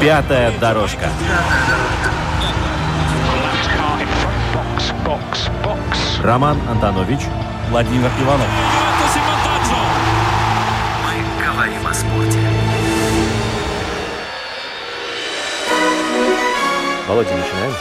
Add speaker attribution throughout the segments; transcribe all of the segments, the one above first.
Speaker 1: Пятая дорожка. Роман Антонович, Владимир Иванов.
Speaker 2: Мы говорим о спорте.
Speaker 1: Володя, начинаем.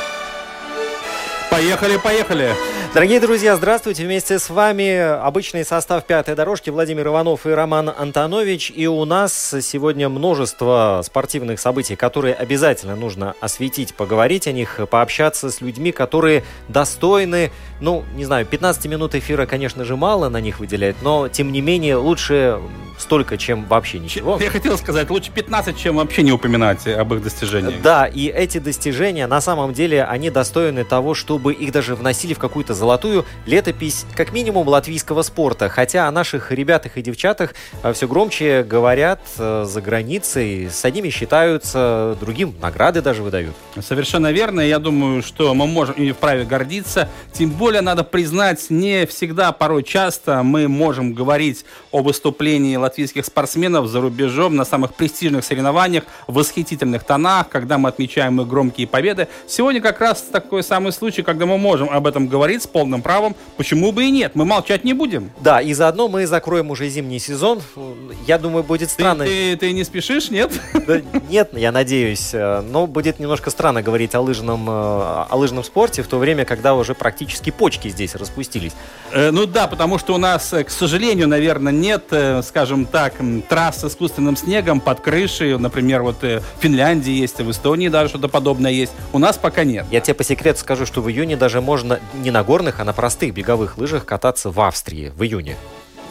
Speaker 3: Поехали, поехали.
Speaker 4: Дорогие друзья, здравствуйте. Вместе с вами обычный состав пятой дорожки Владимир Иванов и Роман Антонович. И у нас сегодня множество спортивных событий, которые обязательно нужно осветить, поговорить о них, пообщаться с людьми, которые достойны, ну, не знаю, 15 минут эфира, конечно же, мало на них выделять, но, тем не менее, лучше столько, чем вообще ничего.
Speaker 3: Я хотел сказать, лучше 15, чем вообще не упоминать об их достижениях.
Speaker 4: Да, и эти достижения, на самом деле, они достойны того, чтобы их даже вносили в какую-то золотую летопись, как минимум, латвийского спорта. Хотя о наших ребятах и девчатах все громче говорят э, за границей, с одними считаются, другим награды даже выдают.
Speaker 3: Совершенно верно. Я думаю, что мы можем и вправе гордиться. Тем более, надо признать, не всегда, порой часто мы можем говорить о выступлении латвийских спортсменов за рубежом на самых престижных соревнованиях, в восхитительных тонах, когда мы отмечаем их громкие победы. Сегодня как раз такой самый случай, когда мы можем об этом говорить полным правом. Почему бы и нет? Мы молчать не будем.
Speaker 4: Да, и заодно мы закроем уже зимний сезон. Я думаю, будет
Speaker 3: Ты,
Speaker 4: странно...
Speaker 3: ты- ты не спешишь, нет?
Speaker 4: Да нет, я надеюсь, э, но будет немножко странно говорить о лыжном, э, о лыжном спорте в то время, когда уже практически почки здесь распустились.
Speaker 3: Э, Ну да, потому что у нас, э, к сожалению, наверное, нет, скажем так, трасс с искусственным снегом под крышей. Например, вот в Финляндии есть, в Эстонии даже что-то подобное есть. У нас пока нет.
Speaker 4: Я тебе по секрету скажу, что в июне даже можно не на горных, а на простых беговых лыжах кататься в Австрии в июне.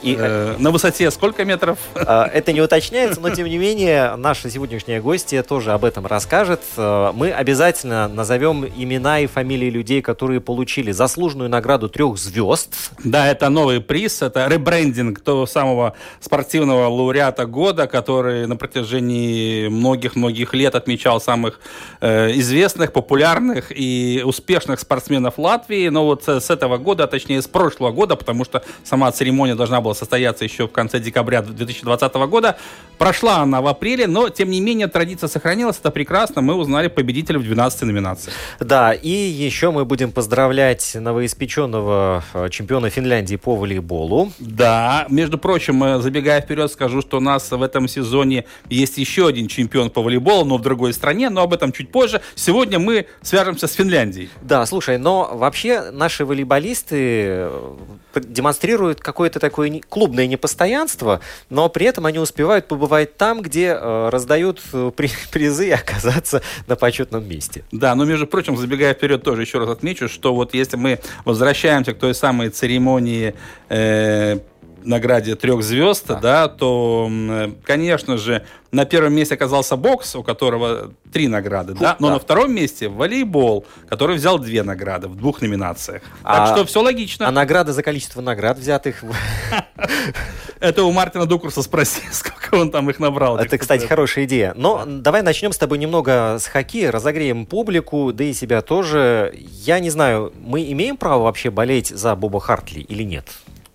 Speaker 4: И э,
Speaker 3: На высоте сколько метров?
Speaker 4: э, это не уточняется, но тем не менее наша сегодняшняя гостья тоже об этом расскажет. Э, Мы обязательно назовем имена и фамилии людей, которые получили заслуженную награду трех звезд.
Speaker 3: Да, это новый приз, это ребрендинг того самого спортивного лауреата года, который на протяжении многих-многих лет отмечал самых э, известных, популярных и успешных спортсменов Латвии. Но вот с этого года, а точнее с прошлого года, потому что сама церемония должна была состояться еще в конце декабря 2020 года, прошла она в апреле, но тем не менее традиция сохранилась, это прекрасно, мы узнали победителя в 12 номинациях.
Speaker 4: Да, и еще мы будем поздравлять новоиспеченного э, чемпиона Финляндии по волейболу.
Speaker 3: Да, между прочим, э, забегая вперед, скажу, что у нас в этом сезоне есть еще один чемпион по волейболу, но в другой стране, но об этом чуть позже. Сегодня мы свяжемся с Финляндией.
Speaker 4: Да, слушай, но вообще наши волейболисты э, демонстрируют какое-то такое клубное непостоянство, но при этом они успевают побывать там, где э, раздают э, при- призы и оказаться на почетном месте.
Speaker 3: Да, но, между прочим, забегая вперед, тоже еще раз отмечу, что вот если мы возвращаемся к той самой церемонии э, награде трех звезд, да. то, конечно же, на первом месте оказался бокс, у которого три награды, да, но
Speaker 4: да.
Speaker 3: на втором месте волейбол, который взял две награды в двух номинациях. Так
Speaker 4: А-
Speaker 3: что все логично.
Speaker 4: А награды за количество наград взятых...
Speaker 3: Это у Мартина Дукурса спроси, сколько он там их набрал.
Speaker 4: Это, кстати, хорошая идея. Но давай начнем с тобой немного с хоккея, разогреем публику, да и себя тоже. Я не знаю, мы имеем право вообще болеть за Боба Хартли или нет?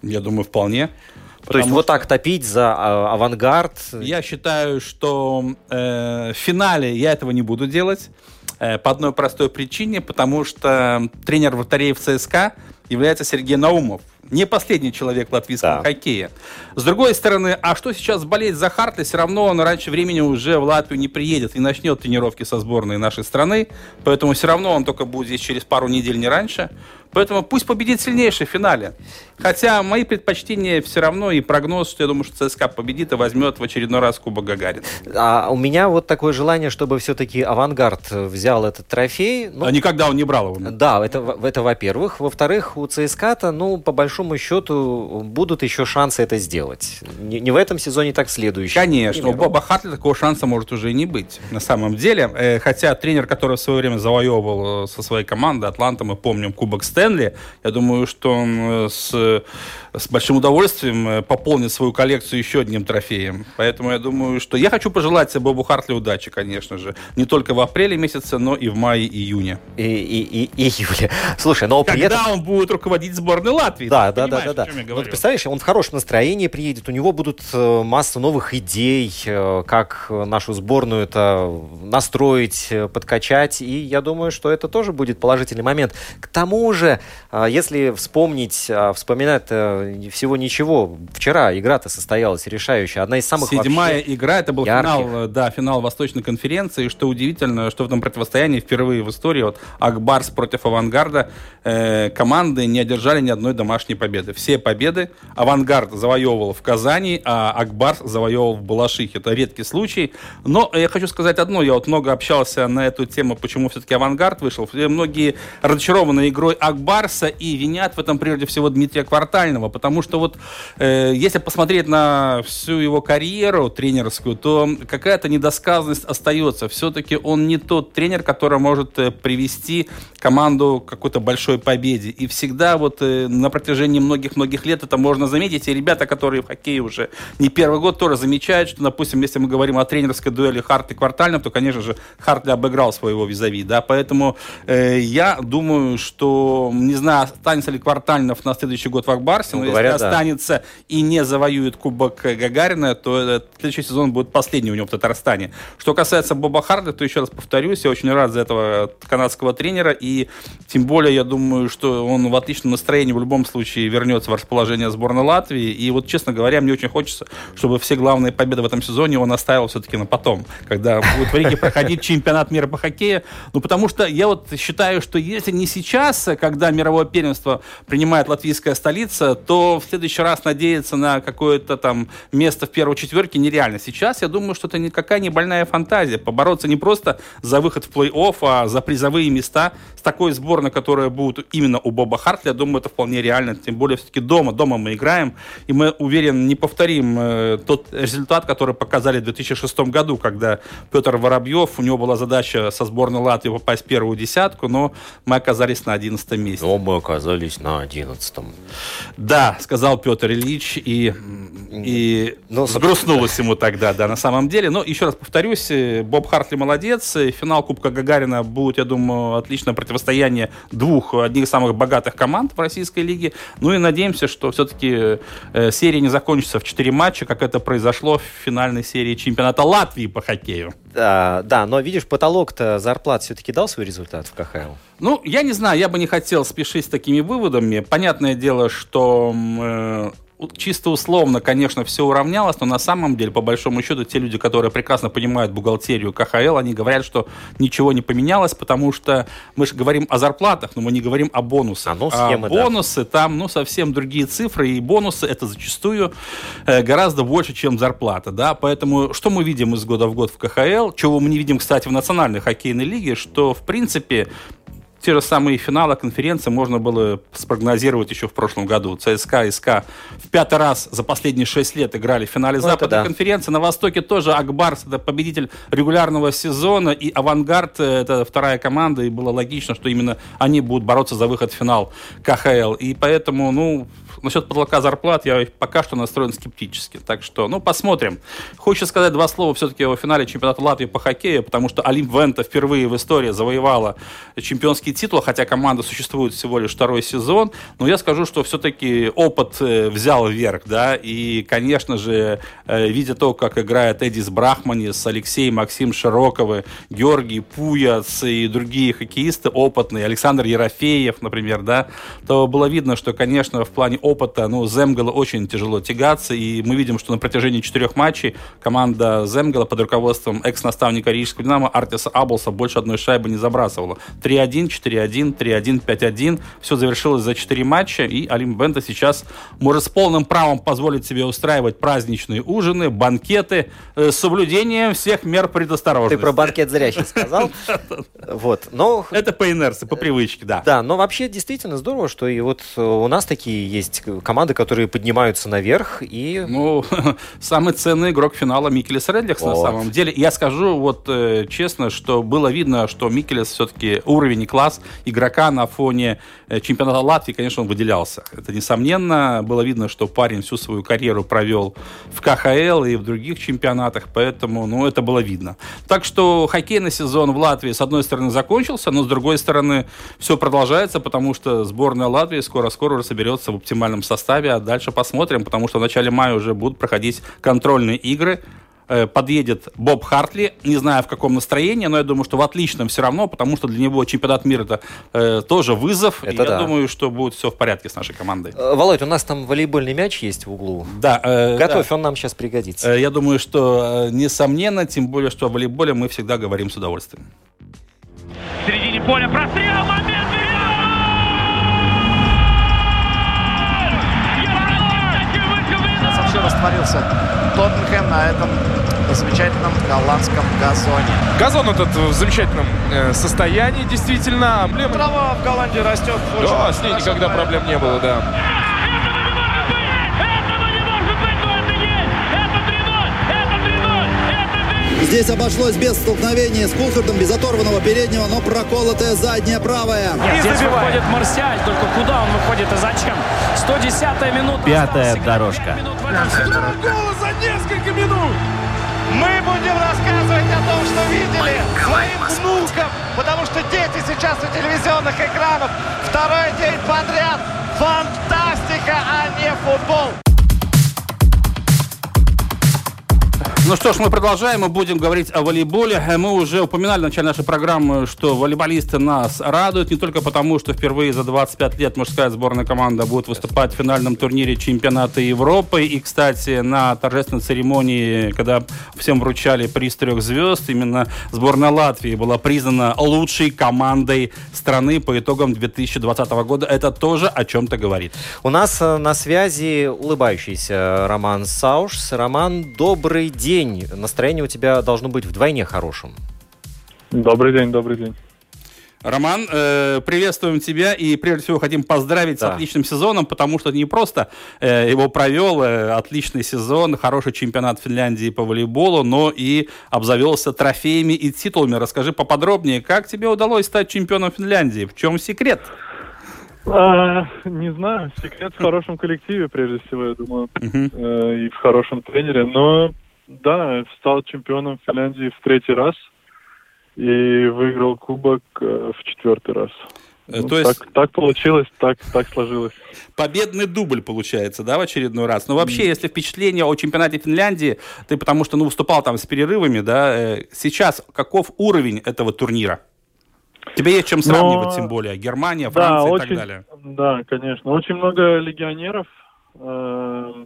Speaker 3: Я думаю, вполне.
Speaker 4: То есть
Speaker 3: Потому
Speaker 4: вот так топить за а, авангард?
Speaker 3: Я считаю, что э, в финале я этого не буду делать э, по одной простой причине, потому что тренер вратарей в ЦСКА является Сергей Наумов. Не последний человек латвийского
Speaker 4: Да.
Speaker 3: хоккея. С другой стороны, а что сейчас болеть за Хартли? Все равно он раньше времени уже в Латвию не приедет и начнет тренировки со сборной нашей страны. Поэтому все равно он только будет здесь через пару недель, не раньше. Поэтому пусть победит сильнейший в финале. Хотя мои предпочтения все равно и прогноз, что я думаю, что ЦСКА победит и возьмет в очередной раз Кубок Гагарина.
Speaker 4: А у меня вот такое желание, чтобы все-таки авангард взял этот трофей. Ну,
Speaker 3: А никогда он не брал его.
Speaker 4: Да, это, это во-первых. Во-вторых, у ЦСКА-то, ну, по большому большому счету будут еще шансы это сделать. Не, не в этом сезоне, так в следующем.
Speaker 3: Конечно, у Боба Хартли такого шанса может уже и не быть, на самом деле. Э, хотя тренер, который в свое время завоевывал э, со своей командой Атланта, мы помним, Кубок Стэнли, я думаю, что он с с большим удовольствием э, пополнит свою коллекцию еще одним трофеем. Поэтому я думаю, что я хочу пожелать Бобу Хартли удачи, конечно же. Не только в апреле месяце, но и в мае-июне.
Speaker 4: И, и, и, июле. Слушай, но
Speaker 3: при Когда этом... он будет руководить сборной Латвии.
Speaker 4: Да, да, да, да, да. Вот представляешь, он в хорошем настроении приедет, у него будут э, масса новых идей, э, как нашу сборную это настроить, подкачать, и я думаю, что это тоже будет положительный момент. К тому же, если вспомнить, вспоминать всего ничего. Вчера игра-то состоялась решающая. Одна из самых
Speaker 3: Седьмая игра, это был ярких. финал, да, финал Восточной конференции. Что удивительно, что в этом противостоянии впервые в истории вот Акбарс против Авангарда э, команды не одержали ни одной домашней победы. Все победы Авангард завоевывал в Казани, а Акбарс завоевывал в Балашихе. Это редкий случай. Но я хочу сказать одно. Я вот много общался на эту тему, почему все-таки Авангард вышел. Многие разочарованы игрой Акбарса и винят в этом прежде всего Дмитрия Квартального, потому что вот э, если посмотреть на всю его карьеру тренерскую, то какая-то недосказанность остается. Все-таки он не тот тренер, который может э, привести команду к какой-то большой победе. И всегда вот э, на протяжении многих-многих лет это можно заметить. И ребята, которые в хоккее уже не первый год, тоже замечают, что, допустим, если мы говорим о тренерской дуэли Харт и Квартальном, то, конечно же, Хартли обыграл своего визави, да, поэтому э, я думаю, что, не знаю, останется ли Квартальнов на следующий год в Акбарсе, ну, говорят, если останется да. и не завоюет Кубок Гагарина, то следующий сезон будет последний у него в Татарстане. Что касается Боба Харда, то еще раз повторюсь, я очень рад за этого канадского тренера, и тем более я думаю, что он в отличном настроении в любом случае вернется в расположение сборной Латвии, и вот, честно говоря, мне очень хочется, чтобы все главные победы в этом сезоне он оставил все-таки на потом, когда будет в Риге проходить чемпионат мира по хоккею, ну, потому что я вот считаю, что если не сейчас, когда мировое первенство принимает латвийская столица, то в следующий раз надеяться на какое-то там место в первой четверке нереально. Сейчас я думаю, что это никакая не больная фантазия. Побороться не просто за выход в плей-офф, а за призовые места с такой сборной, которая будет именно у Боба Хартли, я думаю, это вполне реально. Тем более все-таки дома, дома мы играем, и мы, уверен, не повторим э, тот результат, который показали в 2006 году, когда Петр Воробьев, у него была задача со сборной Латвии попасть в первую десятку, но мы оказались на 11 месте.
Speaker 4: Но мы оказались на 11
Speaker 3: Да, сказал Петр Ильич, и, и Но, сгрустнулось ему тогда, да, на самом деле. Но еще раз повторюсь, э, Боб Хартли молодец. Финал Кубка Гагарина будет, я думаю, отличное противостояние двух, одних из самых богатых команд в российской лиге. Ну и надеемся, что все-таки э, серия не закончится в 4 матча, как это произошло в финальной серии чемпионата Латвии по хоккею.
Speaker 4: Да, да но видишь, потолок-то зарплат все-таки дал свой результат в КХЛ?
Speaker 3: Ну, я не знаю, я бы не хотел спешить с такими выводами. Понятное дело, что э, чисто условно, конечно, все уравнялось, но на самом деле, по большому счету, те люди, которые прекрасно понимают бухгалтерию КХЛ, они говорят, что ничего не поменялось, потому что мы же говорим о зарплатах, но мы не говорим о бонусах. А, ну, схемы, а бонусы да. там, ну, совсем другие цифры, и бонусы это зачастую э, гораздо больше, чем зарплата, да, поэтому что мы видим из года в год в КХЛ, чего мы не видим, кстати, в национальной хоккейной лиге, что, в принципе, те же самые финалы конференции можно было спрогнозировать еще в прошлом году. ЦСКА и СКА в пятый раз за последние шесть лет играли в финале ну, Западной да. конференции. На Востоке тоже Акбарс, это победитель регулярного сезона, и Авангард, э, это вторая команда, и было логично, что именно они будут бороться за выход в финал КХЛ. И поэтому, ну, насчет потолка зарплат я пока что настроен скептически. Так что, ну, посмотрим. Хочется сказать два слова все-таки о финале чемпионата Латвии по хоккею, потому что Олимп Вента впервые в истории завоевала чемпионский титул, хотя команда существует всего лишь второй сезон, но я скажу, что все-таки опыт э, взял вверх, да, и, конечно же, э, видя то, как играет Эдис Брахманис, Алексей Максим Широковы, Георгий Пуяц и другие хоккеисты опытные, Александр Ерофеев, например, да, то было видно, что, конечно, в плане опыта, ну, Земгала очень тяжело тягаться, и мы видим, что на протяжении четырех матчей команда Земгала под руководством экс-наставника Рижского Динамо Артиса Аблса больше одной шайбы не забрасывала. 3-1, 4-1, 3-1, 5-1. Все завершилось за 4 матча, и Алим Бента сейчас может с полным правом позволить себе устраивать праздничные ужины, банкеты э, с соблюдением всех мер предосторожности.
Speaker 4: Ты про банкет зря сейчас сказал. Вот, но...
Speaker 3: Это по инерции, по привычке, да.
Speaker 4: Да, но вообще действительно здорово, что и вот у нас такие есть команды, которые поднимаются наверх и...
Speaker 3: Ну, самый ценный игрок финала Микелес Редлихс вот. на самом деле. Я скажу вот э, честно, что было видно, что Микелес все-таки уровень и класс игрока на фоне э, чемпионата Латвии, конечно, он выделялся. Это несомненно. Было видно, что парень всю свою карьеру провел в КХЛ и в других чемпионатах, поэтому, ну, это было видно. Так что хоккейный сезон в Латвии, с одной стороны, закончился, но с другой стороны, все продолжается, потому что сборная Латвии скоро-скоро соберется в оптимальном составе, а дальше посмотрим, потому что в начале мая уже будут проходить контрольные игры, э, подъедет Боб Хартли, не знаю в каком настроении, но я думаю, что в отличном все равно, потому что для него чемпионат мира это э, тоже вызов. Это и да. я думаю, что будет все в порядке с нашей командой.
Speaker 4: Э, Володь, у нас там волейбольный мяч есть в углу.
Speaker 3: Да.
Speaker 4: Э, Готовь, да. он нам сейчас пригодится.
Speaker 3: Э, я думаю, что несомненно, тем более, что о волейболе мы всегда говорим с удовольствием.
Speaker 5: В середине поля прострел,
Speaker 6: растворился Тоттенхэм на этом замечательном голландском газоне.
Speaker 7: Газон этот в замечательном э, состоянии, действительно.
Speaker 6: Эмблема... Трава в Голландии растет.
Speaker 7: Да, с ней никогда проблем не было, да.
Speaker 8: Здесь обошлось без столкновения с Кулхардом, без оторванного переднего, но проколотая задняя правая.
Speaker 9: Нет, здесь выходит Марсиаль, только куда он выходит и зачем? 110-я минута.
Speaker 1: Пятая дорожка.
Speaker 7: Гола за несколько минут!
Speaker 6: Мы будем рассказывать о том, что видели своим внукам, потому что дети сейчас у телевизионных экранов. Второй день подряд. Фантастика, а не футбол.
Speaker 3: Ну что ж, мы продолжаем, мы будем говорить о волейболе. Мы уже упоминали в начале нашей программы, что волейболисты нас радуют, не только потому, что впервые за 25 лет мужская сборная команда будет выступать в финальном турнире чемпионата Европы. И, кстати, на торжественной церемонии, когда всем вручали приз трех звезд, именно сборная Латвии была признана лучшей командой страны по итогам 2020 года. Это тоже о чем-то говорит.
Speaker 4: У нас э, на связи улыбающийся Роман Саушс. Роман, добрый день день. Настроение у тебя должно быть вдвойне хорошим.
Speaker 10: Добрый день, добрый день.
Speaker 3: Роман, э, приветствуем тебя и прежде всего хотим поздравить да. с отличным сезоном, потому что не просто э, его провел, э, отличный сезон, хороший чемпионат Финляндии по волейболу, но и обзавелся трофеями и титулами. Расскажи поподробнее, как тебе удалось стать чемпионом Финляндии? В чем секрет?
Speaker 10: А, не знаю, секрет в хорошем коллективе, прежде всего, я думаю, э, и в хорошем тренере, но да, стал чемпионом Финляндии в третий раз и выиграл кубок э, в четвертый раз. Э, ну, То есть... так, так получилось, так, так сложилось.
Speaker 3: Победный дубль получается, да, в очередной раз. Но вообще, если впечатление о чемпионате Финляндии, ты потому что, ну, выступал там с перерывами, да, э, сейчас каков уровень этого турнира? Тебе есть чем сравнивать, Но... тем более. Германия, Франция да, и так далее.
Speaker 10: Да, конечно. Очень много легионеров э,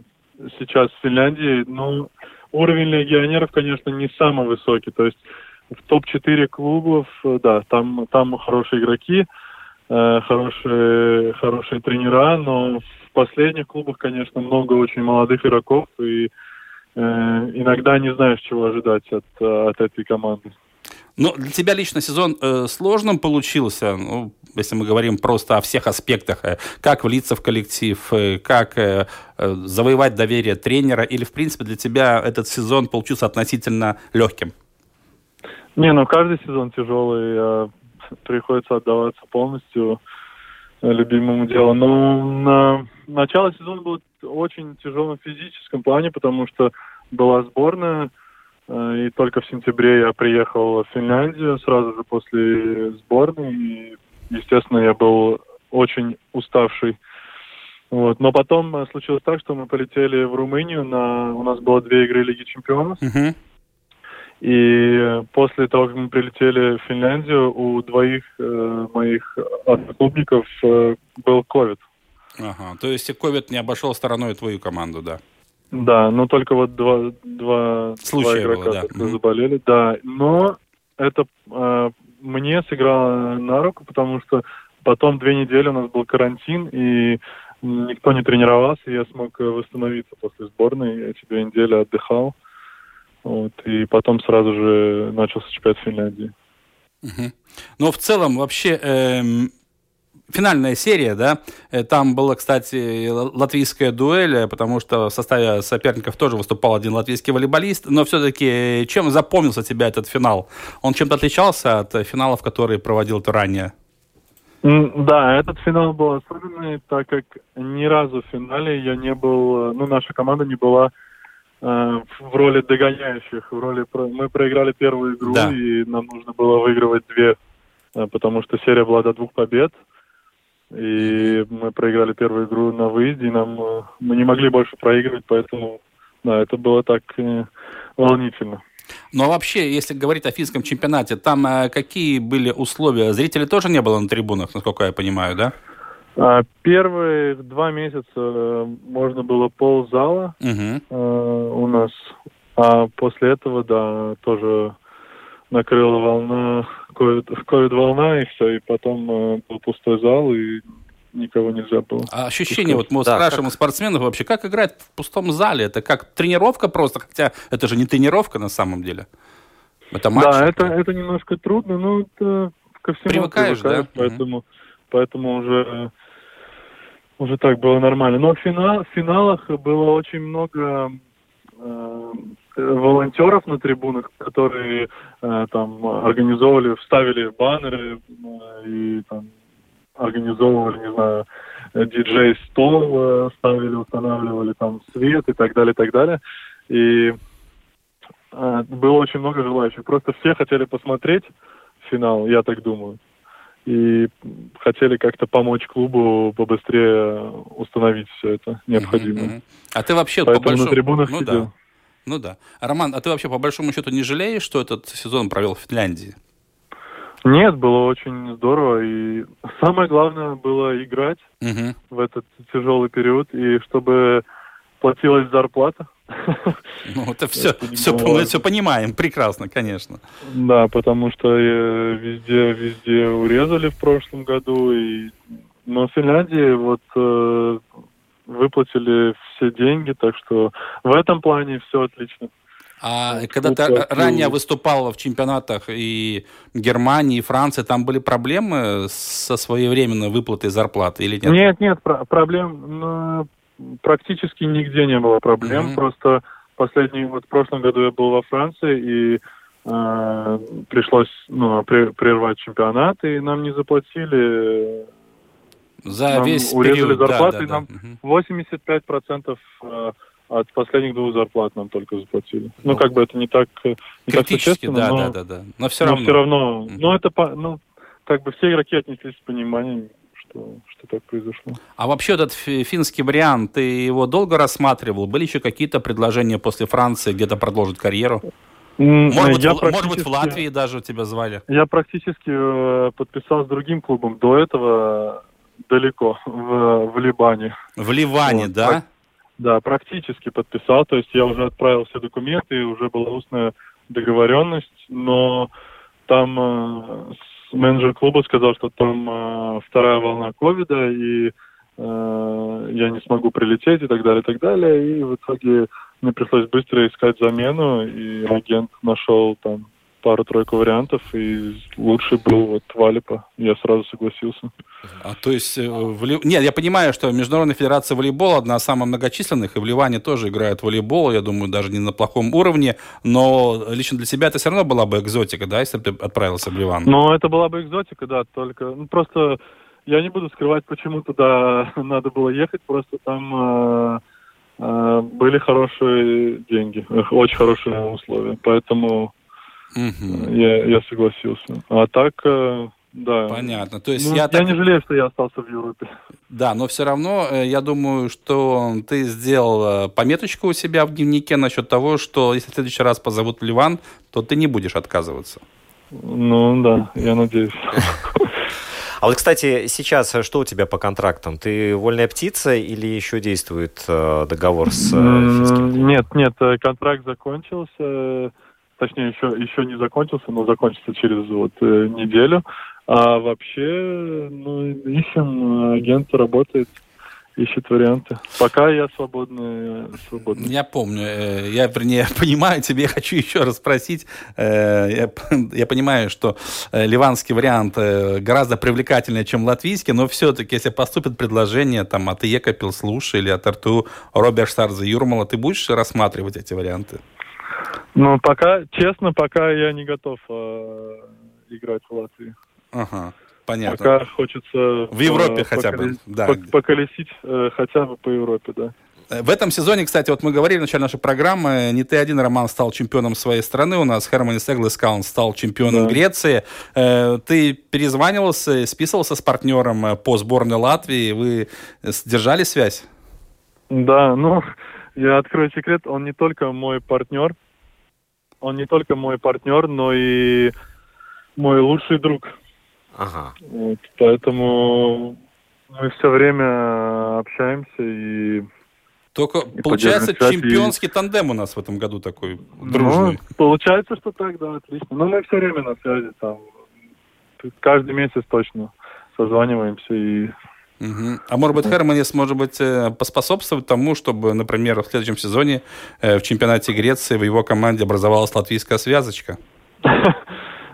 Speaker 10: сейчас в Финляндии. Ну, уровень легионеров, конечно, не самый высокий. То есть в топ-4 клубов, э, да, там, там хорошие игроки, э, хорошие, хорошие тренера, но в последних клубах, конечно, много очень молодых игроков, и э, иногда не знаешь, чего ожидать от, от этой команды.
Speaker 3: Ну, для тебя лично сезон э, сложным получился, ну, если мы говорим просто о всех аспектах, э, как влиться в коллектив, э, как э, завоевать доверие тренера, или, в принципе, для тебя этот сезон получился относительно легким?
Speaker 10: Не, ну каждый сезон тяжелый, приходится отдаваться полностью любимому делу. Но на начало сезона было очень тяжелым в физическом плане, потому что была сборная, и только в сентябре я приехал в Финляндию сразу же после сборной. И, естественно, я был очень уставший. Вот. Но потом э, случилось так, что мы полетели в Румынию. На... У нас было две игры Лиги Чемпионов. Uh-huh. И после того, как мы прилетели в Финляндию, у двоих э, моих одноклубников э, был ковид.
Speaker 3: Ага, то есть ковид не обошел стороной твою команду, да?
Speaker 10: Да, но только вот два, два,
Speaker 3: Случая
Speaker 10: два игрока
Speaker 3: было, да.
Speaker 10: заболели, да. Но это э, мне сыграло на руку, потому что потом две недели у нас был карантин, и никто не тренировался, и я смог восстановиться после сборной. Эти две недели отдыхал. Вот, и потом сразу же начался чемпионат Финляндии.
Speaker 3: Угу. Но в целом вообще эм, финальная серия, да, э, там была, кстати, латвийская дуэль, э, потому что в составе соперников тоже выступал один латвийский волейболист, но все-таки чем запомнился тебе этот финал? Он чем-то отличался от финалов, которые проводил ты ранее?
Speaker 10: Да, этот финал был особенный, так как ни разу в финале я не был, ну, наша команда не была э, в роли догоняющих, в роли мы проиграли первую игру да. и нам нужно было выигрывать две, э, потому что серия была до двух побед, и мы проиграли первую игру на выезде, и нам э, мы не могли больше проигрывать, поэтому да, это было так э, волнительно.
Speaker 3: Ну а вообще, если говорить о финском чемпионате, там э, какие были условия? Зрителей тоже не было на трибунах, насколько я понимаю, да?
Speaker 10: А, первые два месяца э, можно было ползала угу. э, у нас, а после этого, да, тоже накрыла волна, ковид-волна, и все, и потом э, был пустой зал, и никого нельзя было.
Speaker 3: А ощущение, вот мы да, спрашиваем как... спортсменов вообще, как играть в пустом зале? Это как тренировка просто, хотя это же не тренировка на самом деле.
Speaker 10: Это матч. Да, это, это немножко трудно, но это ко всему
Speaker 3: привыкаешь, привыкаешь да?
Speaker 10: Поэтому, угу. поэтому уже, уже так было нормально. Но в, финал, в финалах было очень много э, волонтеров на трибунах, которые э, там организовывали, вставили баннеры э, и там организовывали, не знаю, диджей-стол э, ставили, устанавливали там свет и так далее, и так далее. И э, было очень много желающих. Просто все хотели посмотреть финал, я так думаю. И хотели как-то помочь клубу побыстрее установить все это необходимое. Uh-huh.
Speaker 3: А ты вообще
Speaker 10: Поэтому
Speaker 3: по большому...
Speaker 10: на трибунах
Speaker 3: ну,
Speaker 10: сидел.
Speaker 3: Да. Ну да. Роман, а ты вообще по большому счету не жалеешь, что этот сезон провел в Финляндии?
Speaker 10: Нет, было очень здорово. И самое главное было играть угу. в этот тяжелый период, и чтобы платилась зарплата.
Speaker 3: Ну, это все, все, мы все понимаем, прекрасно, конечно.
Speaker 10: Да, потому что э, везде, везде урезали в прошлом году, и но в Финляндии вот э, выплатили все деньги, так что в этом плане все отлично.
Speaker 3: А когда ты ранее выступал в чемпионатах и Германии, и Франции, там были проблемы со своевременной выплатой зарплаты или нет?
Speaker 10: Нет, нет, про- проблем ну, практически нигде не было проблем. Mm-hmm. Просто последний, вот в прошлом году я был во Франции, и э, пришлось ну, прервать чемпионат, и нам не заплатили
Speaker 3: за нам весь
Speaker 10: урезали
Speaker 3: период,
Speaker 10: зарплаты,
Speaker 3: да, да,
Speaker 10: нам да. 85% от последних двух зарплат нам только заплатили. Ну, ну как бы это не так, не так существенно,
Speaker 3: да,
Speaker 10: но,
Speaker 3: да, да, да. Но все равно.
Speaker 10: все равно, mm-hmm. ну это, ну, как бы все игроки отнеслись с пониманием, что, что так произошло.
Speaker 3: А вообще этот финский вариант, ты его долго рассматривал? Были еще какие-то предложения после Франции где-то продолжить карьеру? Может, быть, в, может быть, в Латвии даже тебя звали?
Speaker 10: Я практически э, подписал с другим клубом. До этого далеко, в, в Либане.
Speaker 3: В Ливане, вот, да?
Speaker 10: Да, практически подписал, то есть я уже отправил все документы, уже была устная договоренность, но там э, менеджер клуба сказал, что там э, вторая волна ковида, и э, я не смогу прилететь и так далее, и так далее. И в итоге мне пришлось быстро искать замену, и агент нашел там пару-тройку вариантов, и лучший был вот Валипа. Я сразу согласился.
Speaker 3: А то есть... Э, в Ли... Нет, я понимаю, что Международная федерация волейбола одна из самых многочисленных, и в Ливане тоже играют в волейбол, я думаю, даже не на плохом уровне, но лично для себя это все равно была бы экзотика, да, если бы ты отправился в Ливан?
Speaker 10: Ну, это была бы экзотика, да, только... Ну, просто я не буду скрывать, почему туда надо было ехать, просто там... Э, э, были хорошие деньги, очень хорошие условия, поэтому Угу. Я, я согласился. А так, э, да.
Speaker 3: Понятно. То есть
Speaker 10: ну,
Speaker 3: я,
Speaker 10: я
Speaker 3: так...
Speaker 10: не жалею, что я остался в Европе.
Speaker 3: Да, но все равно э, я думаю, что ты сделал э, пометочку у себя в дневнике насчет того, что если в следующий раз позовут в Ливан, то ты не будешь отказываться.
Speaker 10: Ну да, я надеюсь.
Speaker 4: А вот, кстати, сейчас что у тебя по контрактам? Ты вольная птица или еще действует договор с финским?
Speaker 10: Нет, нет, контракт закончился точнее, еще, еще не закончился, но закончится через вот э, неделю. А вообще, ну, ищем, агент работает. ищет варианты. Пока я свободный. свободный.
Speaker 3: Я помню, э, я, вернее, понимаю, тебе хочу еще раз спросить. Э, я, я понимаю, что э, ливанский вариант гораздо привлекательнее, чем латвийский, но все-таки, если поступит предложение там, от Иека Пилслуша или от РТУ Роберт Старза Юрмала, ты будешь рассматривать эти варианты?
Speaker 10: Ну, пока, честно, пока я не готов э, играть в Латвии.
Speaker 3: Ага. Понятно.
Speaker 10: Пока хочется...
Speaker 3: В Европе э, хотя бы, да.
Speaker 10: Поколесить э, хотя бы по Европе, да.
Speaker 3: Э, в этом сезоне, кстати, вот мы говорили в начале нашей программы, не ты один, Роман, стал чемпионом своей страны. У нас Херманис Эглескаун стал чемпионом да. Греции. Ты перезванивался, списывался с партнером по сборной Латвии. Вы держали связь?
Speaker 10: Да, ну, я открою секрет, он не только мой партнер, он не только мой партнер, но и мой лучший друг.
Speaker 4: Ага.
Speaker 10: Вот, поэтому мы все время общаемся и
Speaker 3: только и получается чемпионский и... тандем у нас в этом году такой дружный.
Speaker 10: Ну, получается, что так, да, отлично. Но мы все время на связи там. Каждый месяц точно созваниваемся и
Speaker 3: Угу. А может быть, Херманис, может быть, э, поспособствовать тому, чтобы, например, в следующем сезоне э, в чемпионате Греции в его команде образовалась латвийская связочка?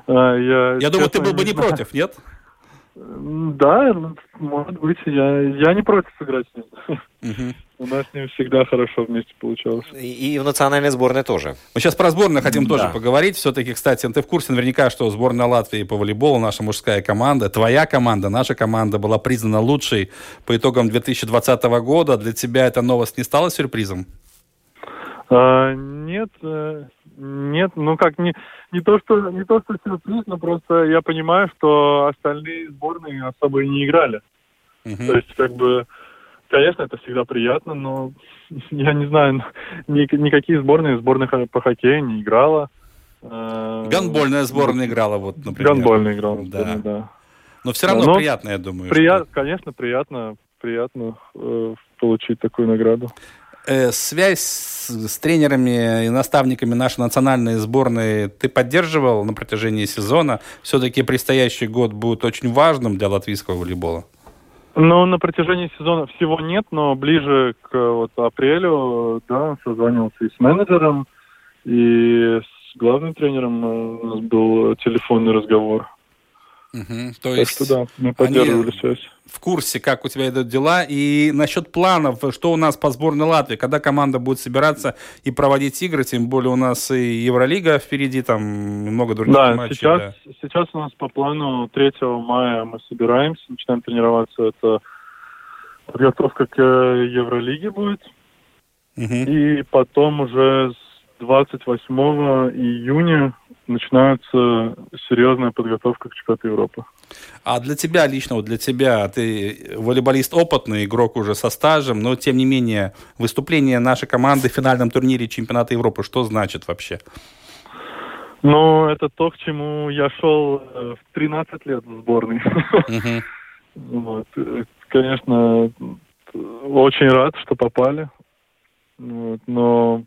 Speaker 10: А, я
Speaker 3: думаю, ты был бы не против, нет?
Speaker 10: Да, может быть. Я, я не против сыграть с ним. Угу. У нас с ним всегда хорошо вместе получалось.
Speaker 4: И, и в национальной сборной тоже.
Speaker 3: Мы сейчас про сборную хотим да. тоже поговорить. Все-таки, кстати, ты в курсе наверняка, что сборная Латвии по волейболу, наша мужская команда, твоя команда, наша команда была признана лучшей по итогам 2020 года. Для тебя эта новость не стала сюрпризом?
Speaker 10: А, нет, э, нет, ну как не не то что не то что сюрприз, но просто я понимаю, что остальные сборные особо и не играли. Uh-huh. То есть как бы, конечно, это всегда приятно, но я не знаю, ни, никакие сборные сборных по хоккею не играла.
Speaker 3: Э, Ганбольная сборная играла, вот, например.
Speaker 10: Ганбольная играла, да. Сборная, да.
Speaker 3: Но все равно но приятно, я думаю.
Speaker 10: Прият, что... Конечно, приятно, приятно э, получить такую награду.
Speaker 3: Э, связь с, с тренерами и наставниками нашей национальной сборной ты поддерживал на протяжении сезона? Все-таки предстоящий год будет очень важным для латвийского волейбола.
Speaker 10: Ну, на протяжении сезона всего нет, но ближе к вот, апрелю, да, созванивался и с менеджером, и с главным тренером у нас был телефонный разговор.
Speaker 3: Угу. То так есть
Speaker 10: что да, мы поддерживали связь.
Speaker 3: В курсе, как у тебя идут дела. И насчет планов, что у нас по сборной Латвии, когда команда будет собираться и проводить игры, тем более у нас и Евролига впереди, там много других
Speaker 10: да,
Speaker 3: матчей.
Speaker 10: Сейчас, да, сейчас у нас по плану 3 мая мы собираемся, начинаем тренироваться. Это подготовка к Евролиге будет. Угу. И потом уже 28 июня начинается серьезная подготовка к чемпионату Европы.
Speaker 3: А для тебя лично, вот для тебя, ты волейболист опытный, игрок уже со стажем, но тем не менее, выступление нашей команды в финальном турнире чемпионата Европы, что значит вообще?
Speaker 10: Ну, это то, к чему я шел э, в 13 лет в сборной. Вот. Конечно, очень рад, что попали. Вот. Но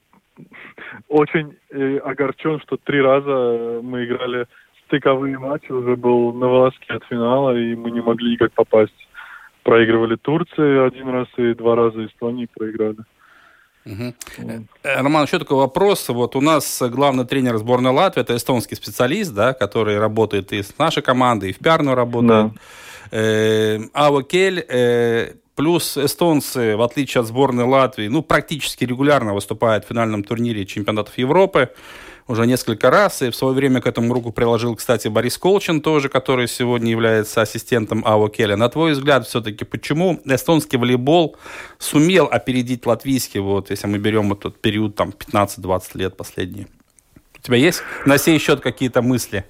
Speaker 10: очень э, огорчен, что три раза э, мы играли стыковые матчи, уже был на волоске от финала, и мы не могли никак попасть. Проигрывали Турции один раз и два раза Эстонии проиграли.
Speaker 3: Угу. Роман, еще такой вопрос. Вот у нас главный тренер сборной Латвии, это эстонский специалист, да, который работает и с нашей командой, и в Пярну работает. Да. Э, Ава Кель, э, Плюс эстонцы, в отличие от сборной Латвии, ну, практически регулярно выступают в финальном турнире чемпионатов Европы уже несколько раз. И в свое время к этому руку приложил, кстати, Борис Колчин тоже, который сегодня является ассистентом Ао Келя. На твой взгляд, все-таки почему эстонский волейбол сумел опередить латвийский, вот, если мы берем этот период там 15-20 лет последние? У тебя есть на сей счет какие-то мысли?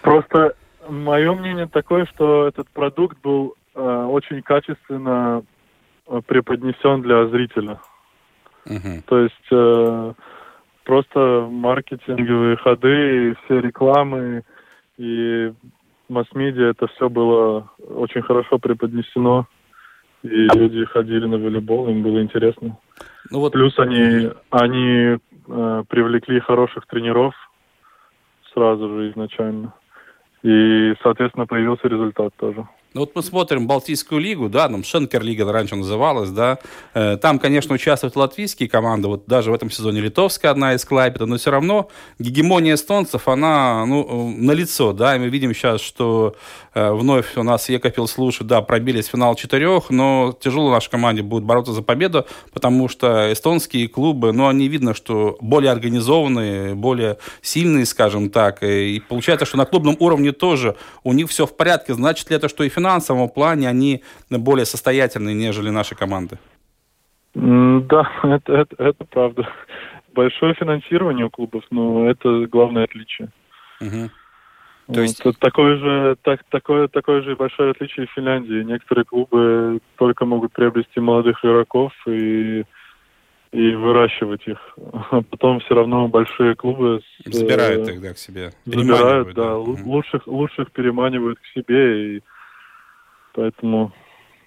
Speaker 10: Просто мое мнение такое, что этот продукт был очень качественно э, преподнесен для зрителя. Uh-huh. То есть э, просто маркетинговые ходы, и все рекламы и масс-медиа, это все было очень хорошо преподнесено. И люди ходили на волейбол, им было интересно. Ну вот... Плюс они, они э, привлекли хороших тренеров сразу же изначально. И, соответственно, появился результат тоже.
Speaker 3: Ну вот мы смотрим Балтийскую лигу, да, там Шенкер-лига раньше называлась, да, э, там, конечно, участвуют латвийские команды, вот даже в этом сезоне литовская одна из Клайпеда, но все равно гегемония эстонцев, она, ну, э, налицо, да, и мы видим сейчас, что э, вновь у нас Екапил Слушай, да, пробились в финал четырех, но тяжело нашей команде будет бороться за победу, потому что эстонские клубы, ну, они видно, что более организованные, более сильные, скажем так, и получается, что на клубном уровне тоже у них все в порядке, значит ли это, что и финансовом плане они более состоятельные, нежели наши команды?
Speaker 10: Да, это, это, это правда. Большое финансирование у клубов, но это главное отличие.
Speaker 4: Угу.
Speaker 10: То есть вот, такое же так, такое такое же большое отличие в Финляндии. Некоторые клубы только могут приобрести молодых игроков и и выращивать их. А потом все равно большие клубы
Speaker 3: с, забирают тогда к себе.
Speaker 10: Забирают, да, да. Лучших лучших переманивают к себе и Поэтому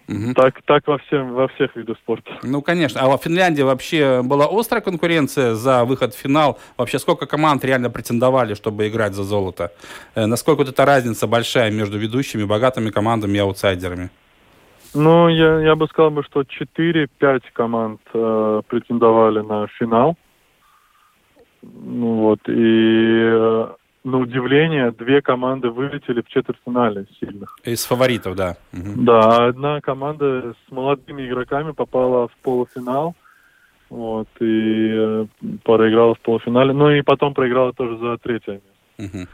Speaker 10: Угу. Так, так во, всем, во всех видах спорта.
Speaker 3: Ну, конечно. А в Финляндии вообще была острая конкуренция за выход в финал? Вообще сколько команд реально претендовали, чтобы играть за золото? Э, насколько вот эта разница большая между ведущими, богатыми командами и аутсайдерами?
Speaker 10: Ну, я, я бы сказал, бы, что 4-5 команд э, претендовали на финал. Ну вот, и э, на удивление, две команды вылетели в четвертьфинале сильных.
Speaker 3: Из фаворитов, да.
Speaker 10: Угу. Да, одна команда с молодыми игроками попала в полуфинал. Вот, и э, проиграла в полуфинале. Ну и потом проиграла тоже за третье место. Угу.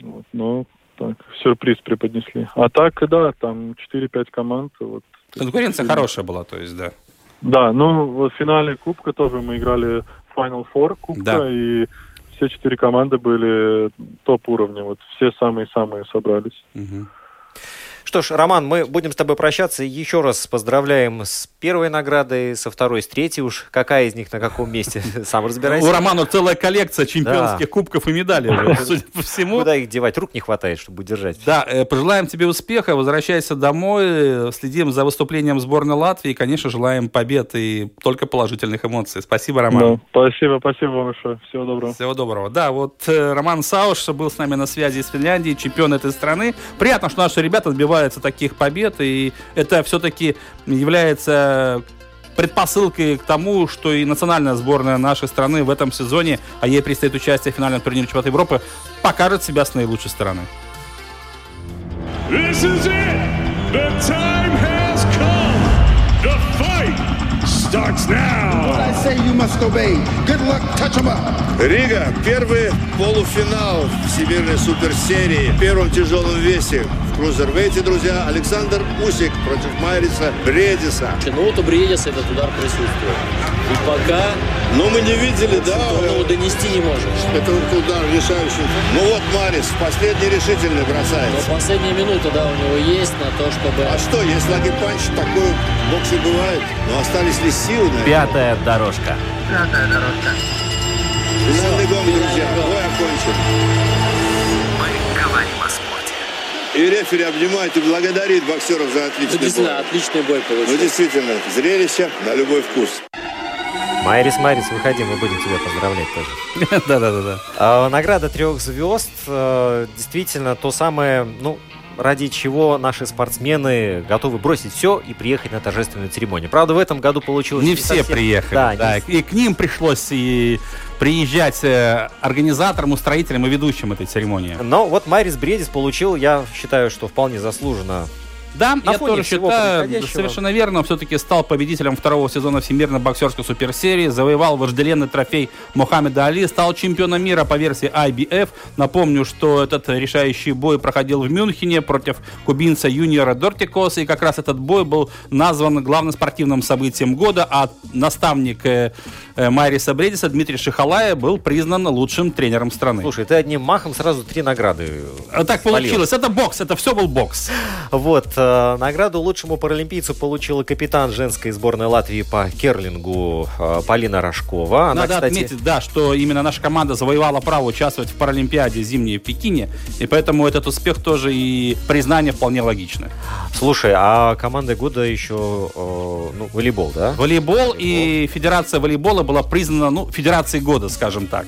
Speaker 10: Вот, ну, так, сюрприз преподнесли. А так, да, там 4-5 команд. Вот,
Speaker 3: Конкуренция и... хорошая была, то есть, да.
Speaker 10: Да, ну, в финале Кубка тоже мы играли Final Four Кубка, да. и все четыре команды были топ уровня. Вот все самые-самые собрались.
Speaker 4: Угу. Что ж, Роман, мы будем с тобой прощаться. Еще раз поздравляем с первой наградой, со второй, с третьей уж. Какая из них на каком месте? Сам разбирайся.
Speaker 3: У Романа целая коллекция чемпионских да. кубков и медалей, судя по всему.
Speaker 4: Куда их девать? Рук не хватает, чтобы держать.
Speaker 3: Да, э, пожелаем тебе успеха, возвращайся домой, следим за выступлением сборной Латвии, конечно, желаем побед и только положительных эмоций. Спасибо, Роман.
Speaker 10: Да, спасибо, спасибо вам большое. Всего доброго.
Speaker 3: Всего доброго. Да, вот э, Роман Сауш был с нами на связи из Финляндии, чемпион этой страны. Приятно, что наши ребята добиваются добивается таких побед, и это все-таки является предпосылкой к тому, что и национальная сборная нашей страны в этом сезоне, а ей предстоит участие в финальном турнире чемпионата Европы, покажет себя с наилучшей стороны. This is it. The time has come. The fight starts now. What I say you must obey. Good luck, touch them up. Рига, первый полуфинал Всемирной суперсерии в первом тяжелом весе крузервейте, друзья, Александр Усик против Майриса Бредиса.
Speaker 11: Ну вот у Бредиса этот удар присутствует. И пока...
Speaker 3: Ну мы не видели, да?
Speaker 11: Ну донести не можешь.
Speaker 3: Это удар решающий. Ну вот Марис, последний решительный бросается.
Speaker 11: Но последняя минута, да, у него есть на то, чтобы...
Speaker 3: А что, если лагерь-панч такой в боксе бывает? Но остались ли силы на
Speaker 4: Пятая дорожка.
Speaker 12: Пятая дорожка.
Speaker 3: Финальный гонг, друзья. Бой окончен. И рефери обнимает и благодарит боксеров за отличный ну,
Speaker 11: действительно, бой. отличный бой получился.
Speaker 3: Ну, действительно, зрелище на любой вкус.
Speaker 4: Майрис, Майрис, выходи, мы будем тебя поздравлять тоже.
Speaker 3: Да-да-да.
Speaker 4: А, награда трех звезд. Э, действительно, то самое, ну, ради чего наши спортсмены готовы бросить все и приехать на торжественную церемонию. Правда, в этом году получилось...
Speaker 3: Не, не все совсем... приехали, да. да. Не... И к ним пришлось и приезжать э, организаторам, устроителям и ведущим этой церемонии.
Speaker 4: Но вот Марис Бредис получил, я считаю, что вполне заслуженно
Speaker 3: да, На я тоже считаю, совершенно верно, все-таки стал победителем второго сезона Всемирной боксерской суперсерии, завоевал вожделенный трофей Мухаммеда Али, стал чемпионом мира по версии IBF. Напомню, что этот решающий бой проходил в Мюнхене против кубинца Юниора Дортикоса, и как раз этот бой был назван главным спортивным событием года, а наставник э, Майриса Бредиса Дмитрий Шихалая был признан лучшим тренером страны.
Speaker 4: Слушай, ты одним махом сразу три награды
Speaker 3: а Так получилось, это бокс, это все был бокс.
Speaker 4: Вот, Э, награду лучшему паралимпийцу получила капитан женской сборной Латвии по керлингу э, Полина Рожкова.
Speaker 3: Она, Надо кстати... отметить, да, что именно наша команда завоевала право участвовать в Паралимпиаде зимней в Пекине, и поэтому этот успех тоже и признание вполне логично.
Speaker 4: Слушай, а командой года еще э, ну, волейбол, да?
Speaker 3: Волейбол, волейбол и Федерация волейбола была признана, ну, Федерацией года, скажем так.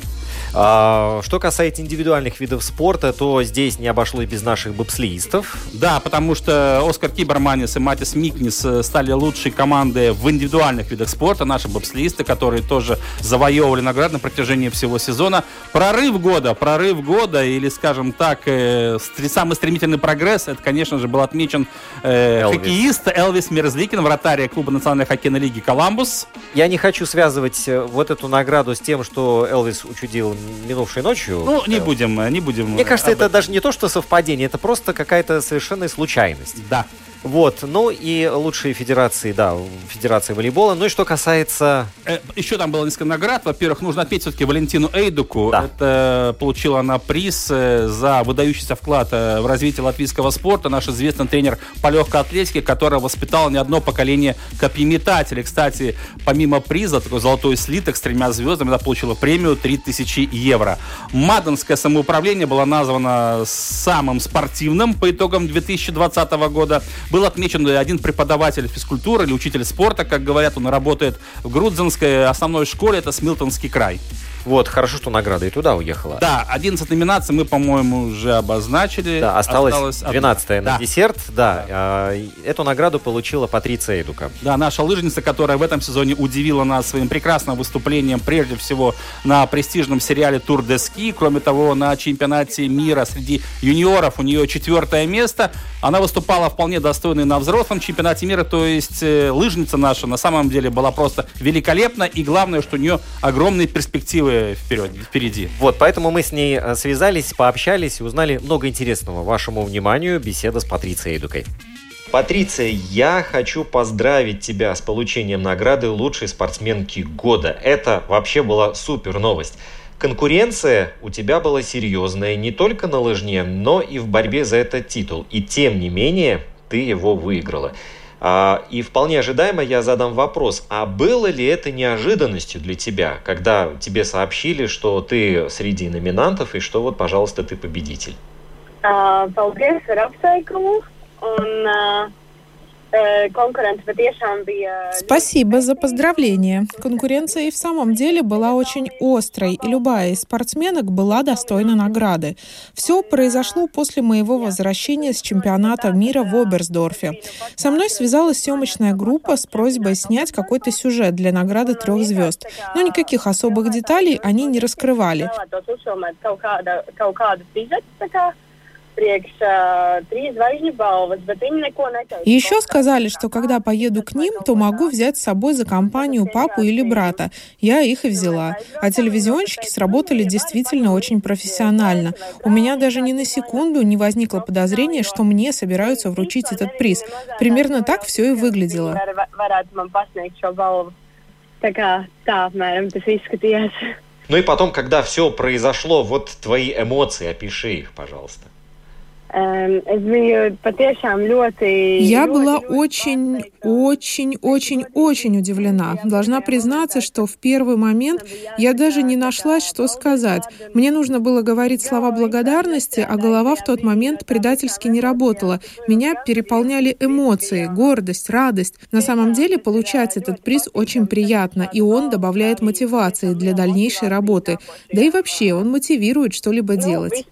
Speaker 4: А, что касается индивидуальных видов спорта, то здесь не обошлось без наших бобслеистов.
Speaker 3: Да, потому что Оскар Киберманис и Матис Микнис э, стали лучшей командой в индивидуальных видах спорта. Наши бобслеисты, которые тоже завоевывали награды на протяжении всего сезона. Прорыв года, прорыв года или, скажем так, э, самый стремительный прогресс, это, конечно же, был отмечен э, Элвис. хоккеист Элвис Мерзликин, вратарь клуба национальной хоккейной лиги «Коламбус».
Speaker 4: Я не хочу связывать э, вот эту награду с тем, что Элвис учудил минувшей ночью.
Speaker 3: Ну, не будем, не будем.
Speaker 4: Мне кажется, это даже не то, что совпадение, это просто какая-то совершенная случайность.
Speaker 3: Да.
Speaker 4: Вот, ну и лучшие федерации, да, федерации волейбола. Ну и что касается...
Speaker 3: Э, еще там было несколько наград. Во-первых, нужно отметить все-таки Валентину Эйдуку. Да. Это получила она приз э, за выдающийся вклад э, в развитие латвийского спорта. Наш известный тренер по легкой атлетике, который воспитал не одно поколение копьеметателей. Кстати, помимо приза, такой золотой слиток с тремя звездами, она получила премию 3000 евро. Мадонское самоуправление было названо самым спортивным по итогам 2020 года. Был отмечен один преподаватель физкультуры или учитель спорта, как говорят, он работает в Грудзинской основной школе, это Смилтонский край.
Speaker 4: Вот, хорошо, что награда и туда уехала.
Speaker 3: Да, 11 номинаций мы, по-моему, уже обозначили.
Speaker 4: Да, осталось, осталось 12 на да. десерт. Да, да. Эту награду получила Патриция Эдука.
Speaker 3: Да, наша лыжница, которая в этом сезоне удивила нас своим прекрасным выступлением, прежде всего, на престижном сериале «Тур де Ски». Кроме того, на чемпионате мира среди юниоров у нее четвертое место. Она выступала вполне достойной на взрослом чемпионате мира, то есть э, лыжница наша на самом деле была просто великолепна. И главное, что у нее огромные перспективы перспективы вперед, впереди.
Speaker 4: Вот, поэтому мы с ней э, связались, пообщались и узнали много интересного. Вашему вниманию беседа с Патрицией Эдукой. Патриция, я хочу поздравить тебя с получением награды лучшей спортсменки года. Это вообще была супер новость. Конкуренция у тебя была серьезная не только на лыжне, но и в борьбе за этот титул. И тем не менее, ты его выиграла. А, и вполне ожидаемо я задам вопрос, а было ли это неожиданностью для тебя, когда тебе сообщили, что ты среди номинантов и что вот, пожалуйста, ты победитель?
Speaker 12: Paldies par apsveikumu. Un, uh,
Speaker 13: Спасибо за поздравление. Конкуренция и в самом деле была очень острой, и любая из спортсменок была достойна награды. Все произошло после моего возвращения с чемпионата мира в Оберсдорфе. Со мной связалась съемочная группа с просьбой снять какой-то сюжет для награды трех звезд. Но никаких особых деталей они не раскрывали. И еще сказали, что когда поеду к ним, то могу взять с собой за компанию папу или брата. Я их и взяла. А телевизионщики сработали действительно очень профессионально. У меня даже ни на секунду не возникло подозрения, что мне собираются вручить этот приз. Примерно так все и выглядело.
Speaker 4: Ну и потом, когда все произошло, вот твои эмоции, опиши их, пожалуйста.
Speaker 13: Я была очень, очень, очень, очень удивлена. Должна признаться, что в первый момент я даже не нашлась, что сказать. Мне нужно было говорить слова благодарности, а голова в тот момент предательски не работала. Меня переполняли эмоции, гордость, радость. На самом деле получать этот приз очень приятно, и он добавляет мотивации для дальнейшей работы. Да и вообще, он мотивирует что-либо делать.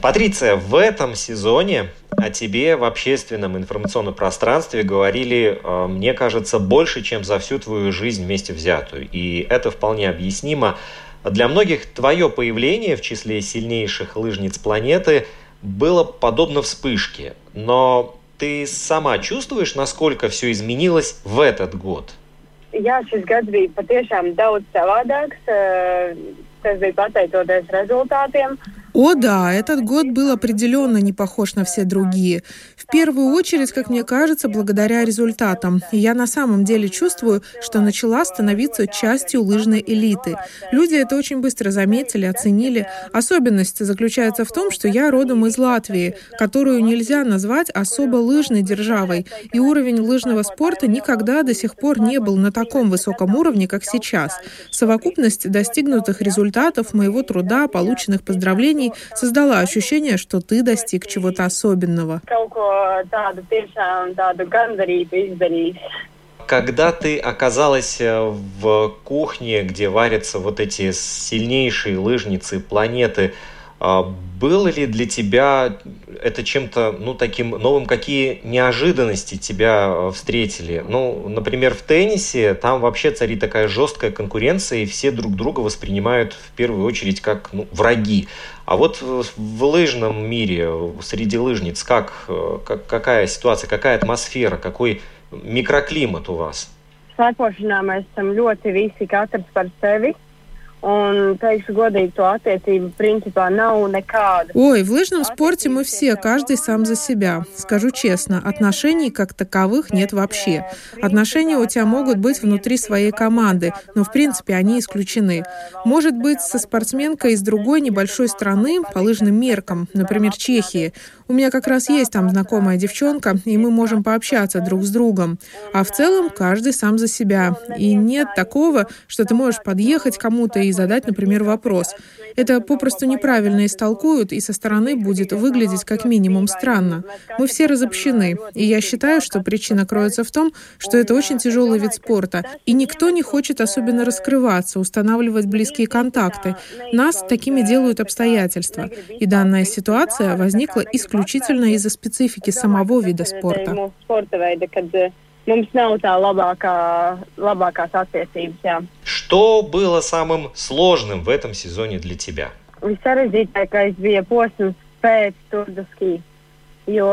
Speaker 4: Патриция, в этом сезоне о тебе в общественном информационном пространстве говорили, э, мне кажется, больше, чем за всю твою жизнь вместе взятую. И это вполне объяснимо. Для многих твое появление в числе сильнейших лыжниц планеты было подобно вспышке. Но ты сама чувствуешь, насколько все изменилось в этот год?
Speaker 12: Jā, šis gads bija patiešām daudz savādāks. Tas bija pateicoties rezultātiem.
Speaker 13: О да, этот год был определенно не похож на все другие. В первую очередь, как мне кажется, благодаря результатам. И я на самом деле чувствую, что начала становиться частью лыжной элиты. Люди это очень быстро заметили, оценили. Особенность заключается в том, что я родом из Латвии, которую нельзя назвать особо лыжной державой. И уровень лыжного спорта никогда до сих пор не был на таком высоком уровне, как сейчас. Совокупность достигнутых результатов моего труда, полученных поздравлений компаний создала ощущение, что ты достиг чего-то особенного.
Speaker 4: когда ты оказалась э, в кухне, где варятся вот эти сильнейшие лыжницы планеты, было ли для тебя это чем-то, ну, таким новым? Какие неожиданности тебя э, встретили? Ну, например, в теннисе там вообще царит такая жесткая конкуренция, и все друг друга воспринимают в первую очередь как ну, враги. А вот в лыжном мире, среди лыжниц, как, э, как, какая ситуация, какая атмосфера, какой микроклимат у вас?
Speaker 12: Slēpošanā mēs esam ļoti visi katrs par sevi.
Speaker 13: Ой, в лыжном спорте мы все, каждый сам за себя. Скажу честно, отношений как таковых нет вообще. Отношения у тебя могут быть внутри своей команды, но в принципе они исключены. Может быть, со спортсменкой из другой небольшой страны по лыжным меркам, например, Чехии. У меня как раз есть там знакомая девчонка, и мы можем пообщаться друг с другом. А в целом каждый сам за себя. И нет такого, что ты можешь подъехать кому-то и задать, например, вопрос. Это попросту неправильно истолкуют, и со стороны будет выглядеть как минимум странно. Мы все разобщены, и я считаю, что причина кроется в том, что это очень тяжелый вид спорта, и никто не хочет особенно раскрываться, устанавливать близкие контакты. Нас такими делают обстоятельства, и данная ситуация возникла исключительно из-за специфики самого вида спорта.
Speaker 12: Mums nav tā labākā, labākās attiecības. Jā.
Speaker 4: Что было самым сложным в этом сезоне для тебя?
Speaker 12: Visarežģītākais bija posms pēc Turdaski, jo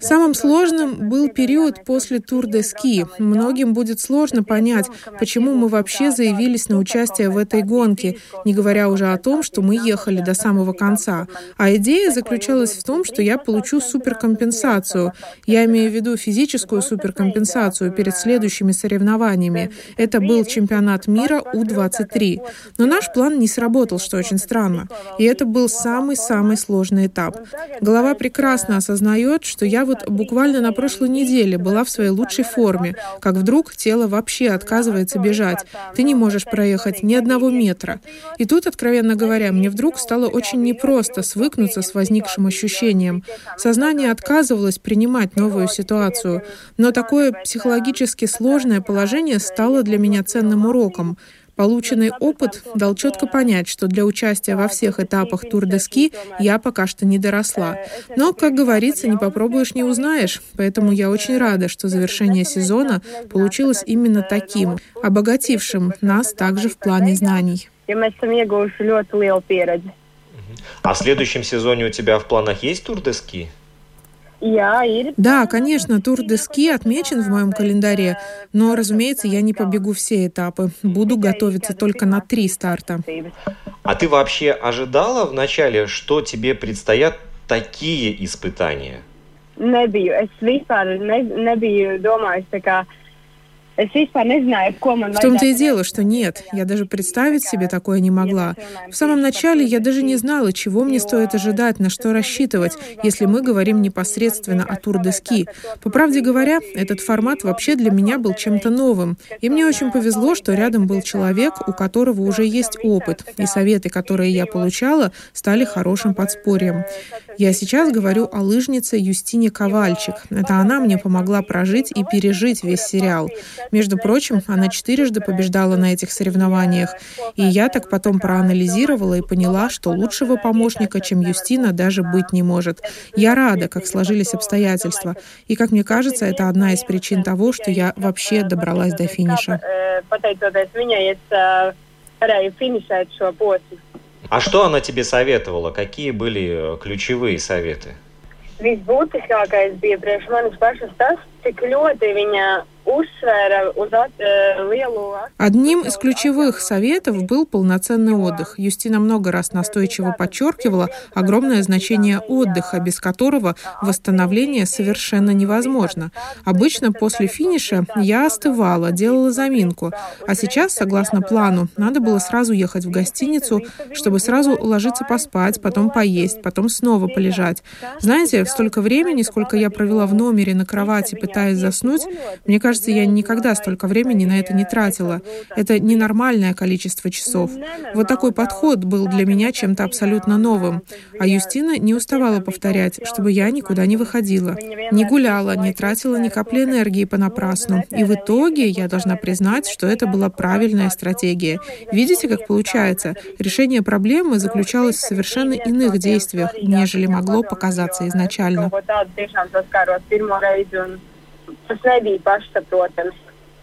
Speaker 13: Самым сложным был период после Тур де Ски. Многим будет сложно понять, почему мы вообще заявились на участие в этой гонке, не говоря уже о том, что мы ехали до самого конца. А идея заключалась в том, что я получу суперкомпенсацию. Я имею в виду физическую суперкомпенсацию перед следующими соревнованиями. Это был чемпионат мира У-23. Но наш план не сработал, что очень странно. И это был самый-самый сложный этап. Голова прекрасно осознает, осознает, что я вот буквально на прошлой неделе была в своей лучшей форме, как вдруг тело вообще отказывается бежать. Ты не можешь проехать ни одного метра. И тут, откровенно говоря, мне вдруг стало очень непросто свыкнуться с возникшим ощущением. Сознание отказывалось принимать новую ситуацию, но такое психологически сложное положение стало для меня ценным уроком. Полученный опыт дал четко понять, что для участия во всех этапах тур-де-ски я пока что не доросла. Но, как говорится, не попробуешь, не узнаешь. Поэтому я очень рада, что завершение сезона получилось именно таким, обогатившим нас также в плане знаний.
Speaker 4: А в следующем сезоне у тебя в планах есть тур-де-ски?
Speaker 13: Да, конечно, тур де ски отмечен в моем календаре, но, разумеется, я не побегу все этапы. Буду готовиться только на три старта.
Speaker 4: А ты вообще ожидала вначале, что тебе предстоят такие испытания?
Speaker 12: Nebiju. Es vispār ne, nebiju domājis tā kā
Speaker 13: в том-то и дело, что нет. Я даже представить себе такое не могла. В самом начале я даже не знала, чего мне стоит ожидать, на что рассчитывать, если мы говорим непосредственно о тур-де-ски. По правде говоря, этот формат вообще для меня был чем-то новым. И мне очень повезло, что рядом был человек, у которого уже есть опыт, и советы, которые я получала, стали хорошим подспорьем. Я сейчас говорю о лыжнице Юстине Ковальчик. Это она мне помогла прожить и пережить весь сериал. Между прочим, она четырежды побеждала на этих соревнованиях. И я так потом проанализировала и поняла, что лучшего помощника, чем Юстина, даже быть не может. Я рада, как сложились обстоятельства. И, как мне кажется, это одна из причин того, что я вообще добралась до финиша.
Speaker 4: А что она тебе советовала? Какие были э, ключевые советы?
Speaker 12: Visbūtiskākais bija priekš manis pašas tas, cik ļoti viņa
Speaker 13: Одним из ключевых советов был полноценный отдых. Юстина много раз настойчиво подчеркивала огромное значение отдыха, без которого восстановление совершенно невозможно. Обычно после финиша я остывала, делала заминку, а сейчас, согласно плану, надо было сразу ехать в гостиницу, чтобы сразу ложиться поспать, потом поесть, потом снова полежать. Знаете, столько времени, сколько я провела в номере на кровати, пытаясь заснуть, мне кажется, кажется, я никогда столько времени на это не тратила. Это ненормальное количество часов. Вот такой подход был для меня чем-то абсолютно новым. А Юстина не уставала повторять, чтобы я никуда не выходила, не гуляла, не тратила ни капли энергии понапрасну. И в итоге я должна признать, что это была правильная стратегия. Видите, как получается? Решение проблемы заключалось в совершенно иных действиях, нежели могло показаться изначально.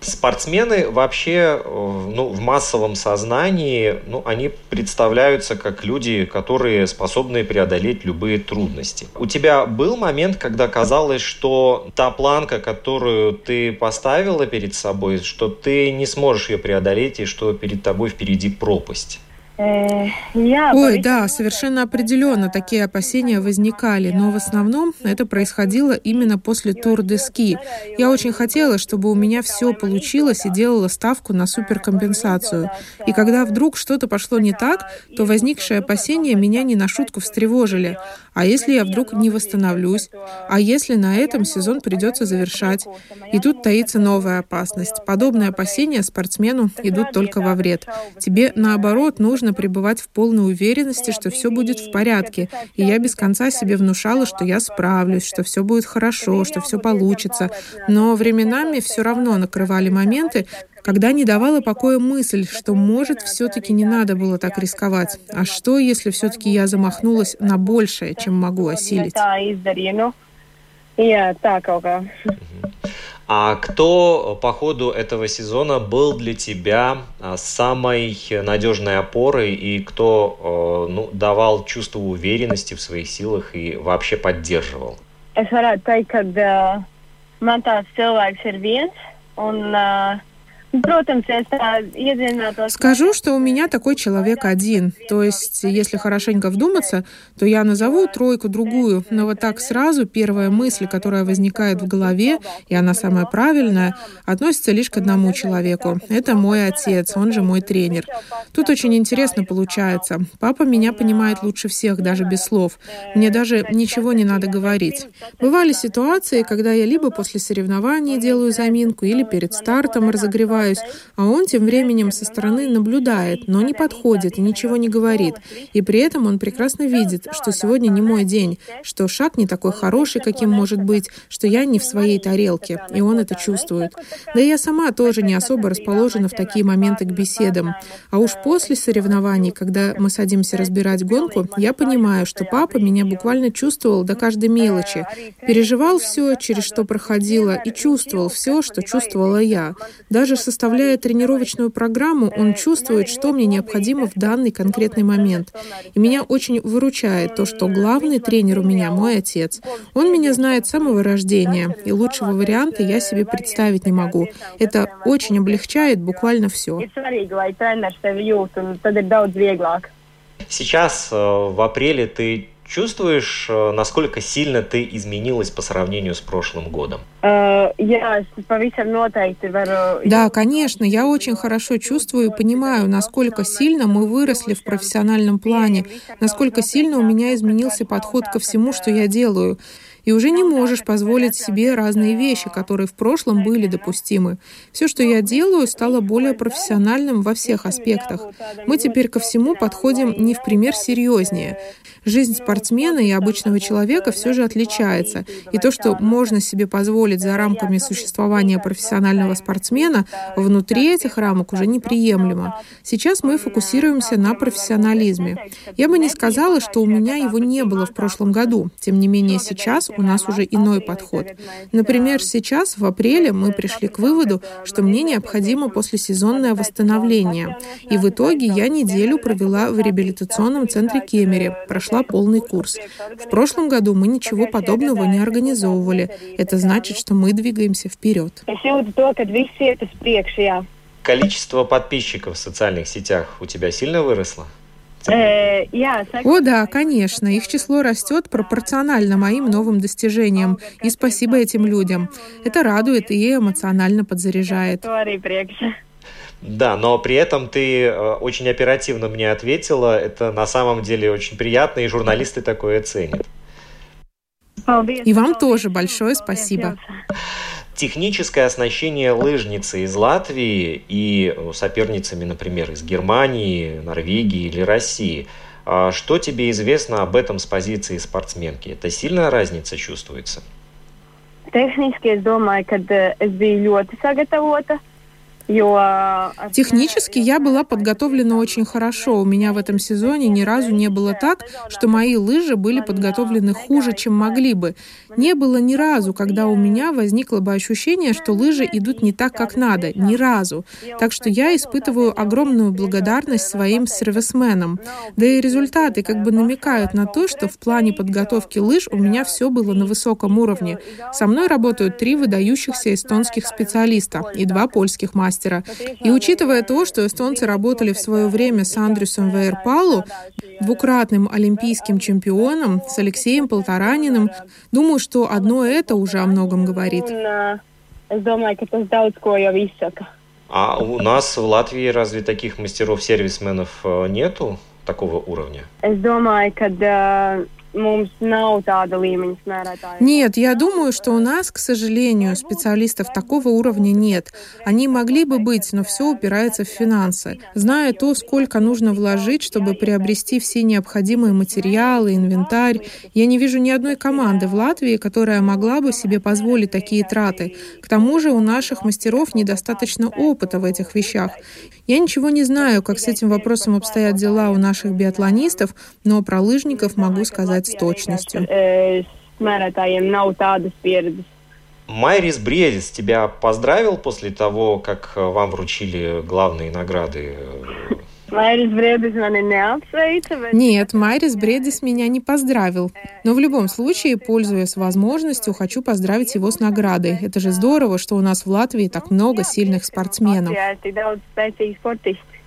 Speaker 4: Спортсмены вообще э, ну, в массовом сознании, ну, они представляются как люди, которые способны преодолеть любые трудности. У тебя был момент, когда казалось, что та планка, которую ты поставила перед собой, что ты не сможешь ее преодолеть и что перед тобой впереди пропасть?
Speaker 13: Ой, да, совершенно определенно такие опасения возникали, но в основном это происходило именно после тур де ски. Я очень хотела, чтобы у меня все получилось и делала ставку на суперкомпенсацию. И когда вдруг что-то пошло не так, то возникшие опасения меня не на шутку встревожили. А если я вдруг не восстановлюсь? А если на этом сезон придется завершать? И тут таится новая опасность. Подобные опасения спортсмену идут только во вред. Тебе, наоборот, нужно пребывать в полной уверенности, что все будет в порядке. И я без конца себе внушала, что я справлюсь, что все будет хорошо, что все получится. Но временами все равно накрывали моменты, когда не давала покоя мысль, что, может, все-таки не надо было так рисковать. А что, если все-таки я замахнулась на большее, чем могу осилить?
Speaker 4: А кто по ходу этого сезона был для тебя а, самой надежной опорой и кто ну, давал чувство уверенности в своих силах и вообще поддерживал? Es varētu teikt, ka man tāds cilvēks ir viens, un uh,
Speaker 13: Скажу, что у меня такой человек один. То есть, если хорошенько вдуматься, то я назову тройку другую. Но вот так сразу первая мысль, которая возникает в голове, и она самая правильная, относится лишь к одному человеку. Это мой отец, он же мой тренер. Тут очень интересно получается. Папа меня понимает лучше всех, даже без слов. Мне даже ничего не надо говорить. Бывали ситуации, когда я либо после соревнований делаю заминку, или перед стартом разогреваю улыбаюсь, а он тем временем со стороны наблюдает, но не подходит и ничего не говорит. И при этом он прекрасно видит, что сегодня не мой день, что шаг не такой хороший, каким может быть, что я не в своей тарелке, и он это чувствует. Да и я сама тоже не особо расположена в такие моменты к беседам. А уж после соревнований, когда мы садимся разбирать гонку, я понимаю, что папа меня буквально чувствовал до каждой мелочи, переживал все, через что проходила, и чувствовал все, что чувствовала я. Даже со составляя тренировочную программу, он чувствует, что мне необходимо в данный конкретный момент. И меня очень выручает то, что главный тренер у меня мой отец. Он меня знает с самого рождения, и лучшего варианта я себе представить не могу. Это очень облегчает буквально все.
Speaker 4: Сейчас э, в апреле ты Чувствуешь, э, насколько сильно ты изменилась по сравнению с прошлым годом?
Speaker 13: Э, да, конечно, я очень хорошо чувствую и понимаю, насколько сильно мы выросли в профессиональном плане, насколько сильно у меня изменился подход ко всему, что я делаю и уже не можешь позволить себе разные вещи, которые в прошлом были допустимы. Все, что я делаю, стало более профессиональным во всех аспектах. Мы теперь ко всему подходим не в пример серьезнее. Жизнь спортсмена и обычного человека все же отличается. И то, что можно себе позволить за рамками существования профессионального спортсмена, внутри этих рамок уже неприемлемо. Сейчас мы фокусируемся на профессионализме. Я бы не сказала, что у меня его не было в прошлом году. Тем не менее, сейчас у нас уже иной подход. Например, сейчас, в апреле, мы пришли к выводу, что мне необходимо послесезонное восстановление. И в итоге я неделю провела в реабилитационном центре Кемере, прошла полный курс. В прошлом году мы ничего подобного не организовывали. Это значит, что мы двигаемся вперед.
Speaker 4: Количество подписчиков в социальных сетях у тебя сильно выросло?
Speaker 13: Э, О да, конечно, их число растет пропорционально моим новым достижениям. И спасибо этим людям. Это радует и эмоционально подзаряжает.
Speaker 4: Да, но при этом ты э, очень оперативно мне ответила. Это на самом деле очень приятно, и журналисты такое ценят.
Speaker 13: И вам тоже большое спасибо.
Speaker 4: Техническое оснащение лыжницы из Латвии и соперницами, например, из Германии, Норвегии или России. А что тебе известно об этом с позиции спортсменки? Это сильная разница чувствуется?
Speaker 12: Tehniski es domāju, ka es biju ļoti sagatavota.
Speaker 13: Технически я была подготовлена очень хорошо. У меня в этом сезоне ни разу не было так, что мои лыжи были подготовлены хуже, чем могли бы. Не было ни разу, когда у меня возникло бы ощущение, что лыжи идут не так, как надо. Ни разу. Так что я испытываю огромную благодарность своим сервисменам. Да и результаты как бы намекают на то, что в плане подготовки лыж у меня все было на высоком уровне. Со мной работают три выдающихся эстонских специалиста и два польских мастера мастера. И учитывая то, что эстонцы работали в свое время с Андрюсом Вейерпалу, двукратным олимпийским чемпионом, с Алексеем Полтораниным, думаю, что одно это уже о многом говорит.
Speaker 4: А у нас в Латвии разве таких мастеров-сервисменов э, нету такого уровня?
Speaker 13: Нет, я думаю, что у нас, к сожалению, специалистов такого уровня нет. Они могли бы быть, но все упирается в финансы. Зная то, сколько нужно вложить, чтобы приобрести все необходимые материалы, инвентарь, я не вижу ни одной команды в Латвии, которая могла бы себе позволить такие траты. К тому же у наших мастеров недостаточно опыта в этих вещах. Я ничего не знаю, как с этим вопросом обстоят дела у наших биатлонистов, но про лыжников могу сказать с точностью.
Speaker 4: Майрис Бредис тебя поздравил после того, как вам вручили главные награды
Speaker 13: Майрис Бредис Нет, Майрис Бредис меня не поздравил. Но в любом случае, пользуясь возможностью, хочу поздравить его с наградой. Это же здорово, что у нас в Латвии так много сильных спортсменов.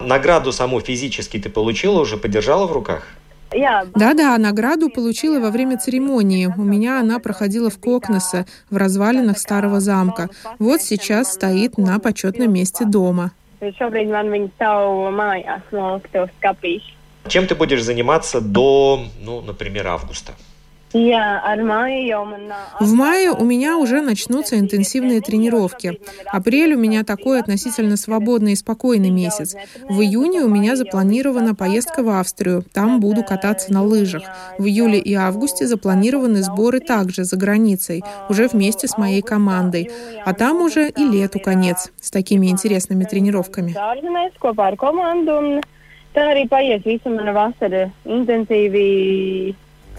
Speaker 4: Награду саму физически ты получила, уже подержала в руках?
Speaker 13: Да-да, награду получила во время церемонии. У меня она проходила в Кокнесе, в развалинах старого замка. Вот сейчас стоит на почетном месте дома. Šobrīd man viņa stāv mājās,
Speaker 4: no skapīšu. Чем ты будешь заниматься до, ну, например, августа?
Speaker 13: В мае у меня уже начнутся интенсивные тренировки. Апрель у меня такой относительно свободный и спокойный месяц. В июне у меня запланирована поездка в Австрию. Там буду кататься на лыжах. В июле и августе запланированы сборы также за границей, уже вместе с моей командой. А там уже и лету конец с такими интересными тренировками. Tā arī paies visa mana vasara intensīvi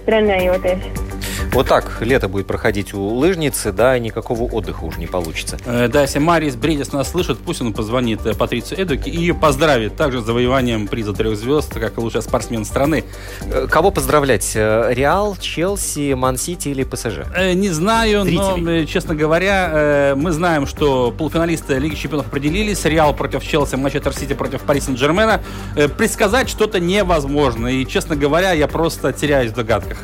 Speaker 4: trenējoties. Вот так лето будет проходить у лыжницы, да, и никакого отдыха уже не получится.
Speaker 3: Э, да, если Марис Бредис нас слышит, пусть он позвонит э, Патрицию Эдуки и ее поздравит также с завоеванием приза трех звезд, как лучший спортсмен страны.
Speaker 4: Э, кого поздравлять? Реал, Челси, Ман-Сити или ПСЖ?
Speaker 3: Не знаю, Зрителей. но, честно говоря, мы знаем, что полуфиналисты Лиги Чемпионов определились. Реал против Челси, Манчестер Сити против Пари Сен-Жермена. Предсказать что-то невозможно. И, честно говоря, я просто теряюсь в догадках.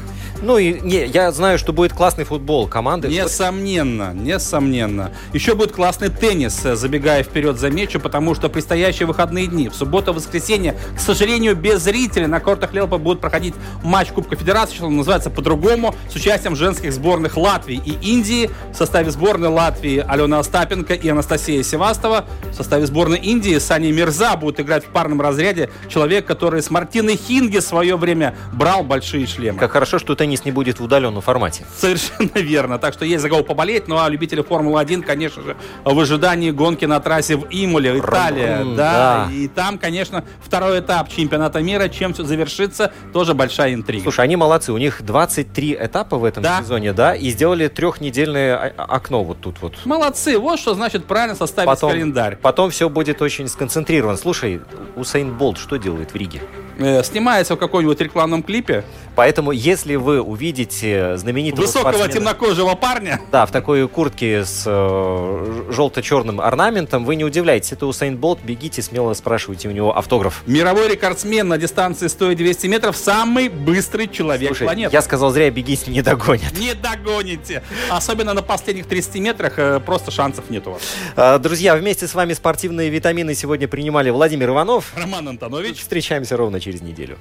Speaker 4: Ну и не, я знаю, что будет классный футбол команды.
Speaker 3: Несомненно, несомненно. Еще будет классный теннис, э, забегая вперед замечу, потому что предстоящие выходные дни, в субботу воскресенье, к сожалению, без зрителей на кортах Лелпа будет проходить матч Кубка Федерации, что называется по-другому, с участием женских сборных Латвии и Индии. В составе сборной Латвии Алена Остапенко и Анастасия Севастова. В составе сборной Индии Сани Мирза будет играть в парном разряде. Человек, который с Мартиной Хинги в свое время брал большие шлемы.
Speaker 4: Как хорошо, что теннис теннис не будет в удаленном формате.
Speaker 3: Совершенно верно. Так что есть за кого поболеть. Ну а любители Формулы-1, конечно же, в ожидании гонки на трассе в Имуле, Италия. Да, да. И там, конечно, второй этап чемпионата мира. Чем все завершится, тоже большая интрига.
Speaker 4: Слушай, они молодцы. У них 23 этапа в этом да. сезоне, да? И сделали трехнедельное окно вот тут вот.
Speaker 3: Молодцы. Вот что значит правильно составить потом, календарь.
Speaker 4: Потом все будет очень сконцентрировано. Слушай, Усейн Болт что делает в Риге?
Speaker 3: Э, снимается в каком-нибудь рекламном клипе.
Speaker 4: Поэтому, если вы увидите знаменитого
Speaker 3: Высокого темнокожего парня.
Speaker 4: Да, в такой куртке с э, желто-черным орнаментом, вы не удивляйтесь, это Усейн Болт, бегите, смело спрашивайте у него автограф.
Speaker 3: Мировой рекордсмен на дистанции 100-200 метров, самый быстрый человек
Speaker 4: Слушай,
Speaker 3: планеты.
Speaker 4: я сказал зря, бегите, не догонят.
Speaker 3: Не догоните. Особенно на последних 30 метрах э, просто шансов нет у вас.
Speaker 4: А, друзья, вместе с вами спортивные витамины сегодня принимали Владимир Иванов.
Speaker 3: Роман Антонович.
Speaker 4: Встречаемся ровно через неделю.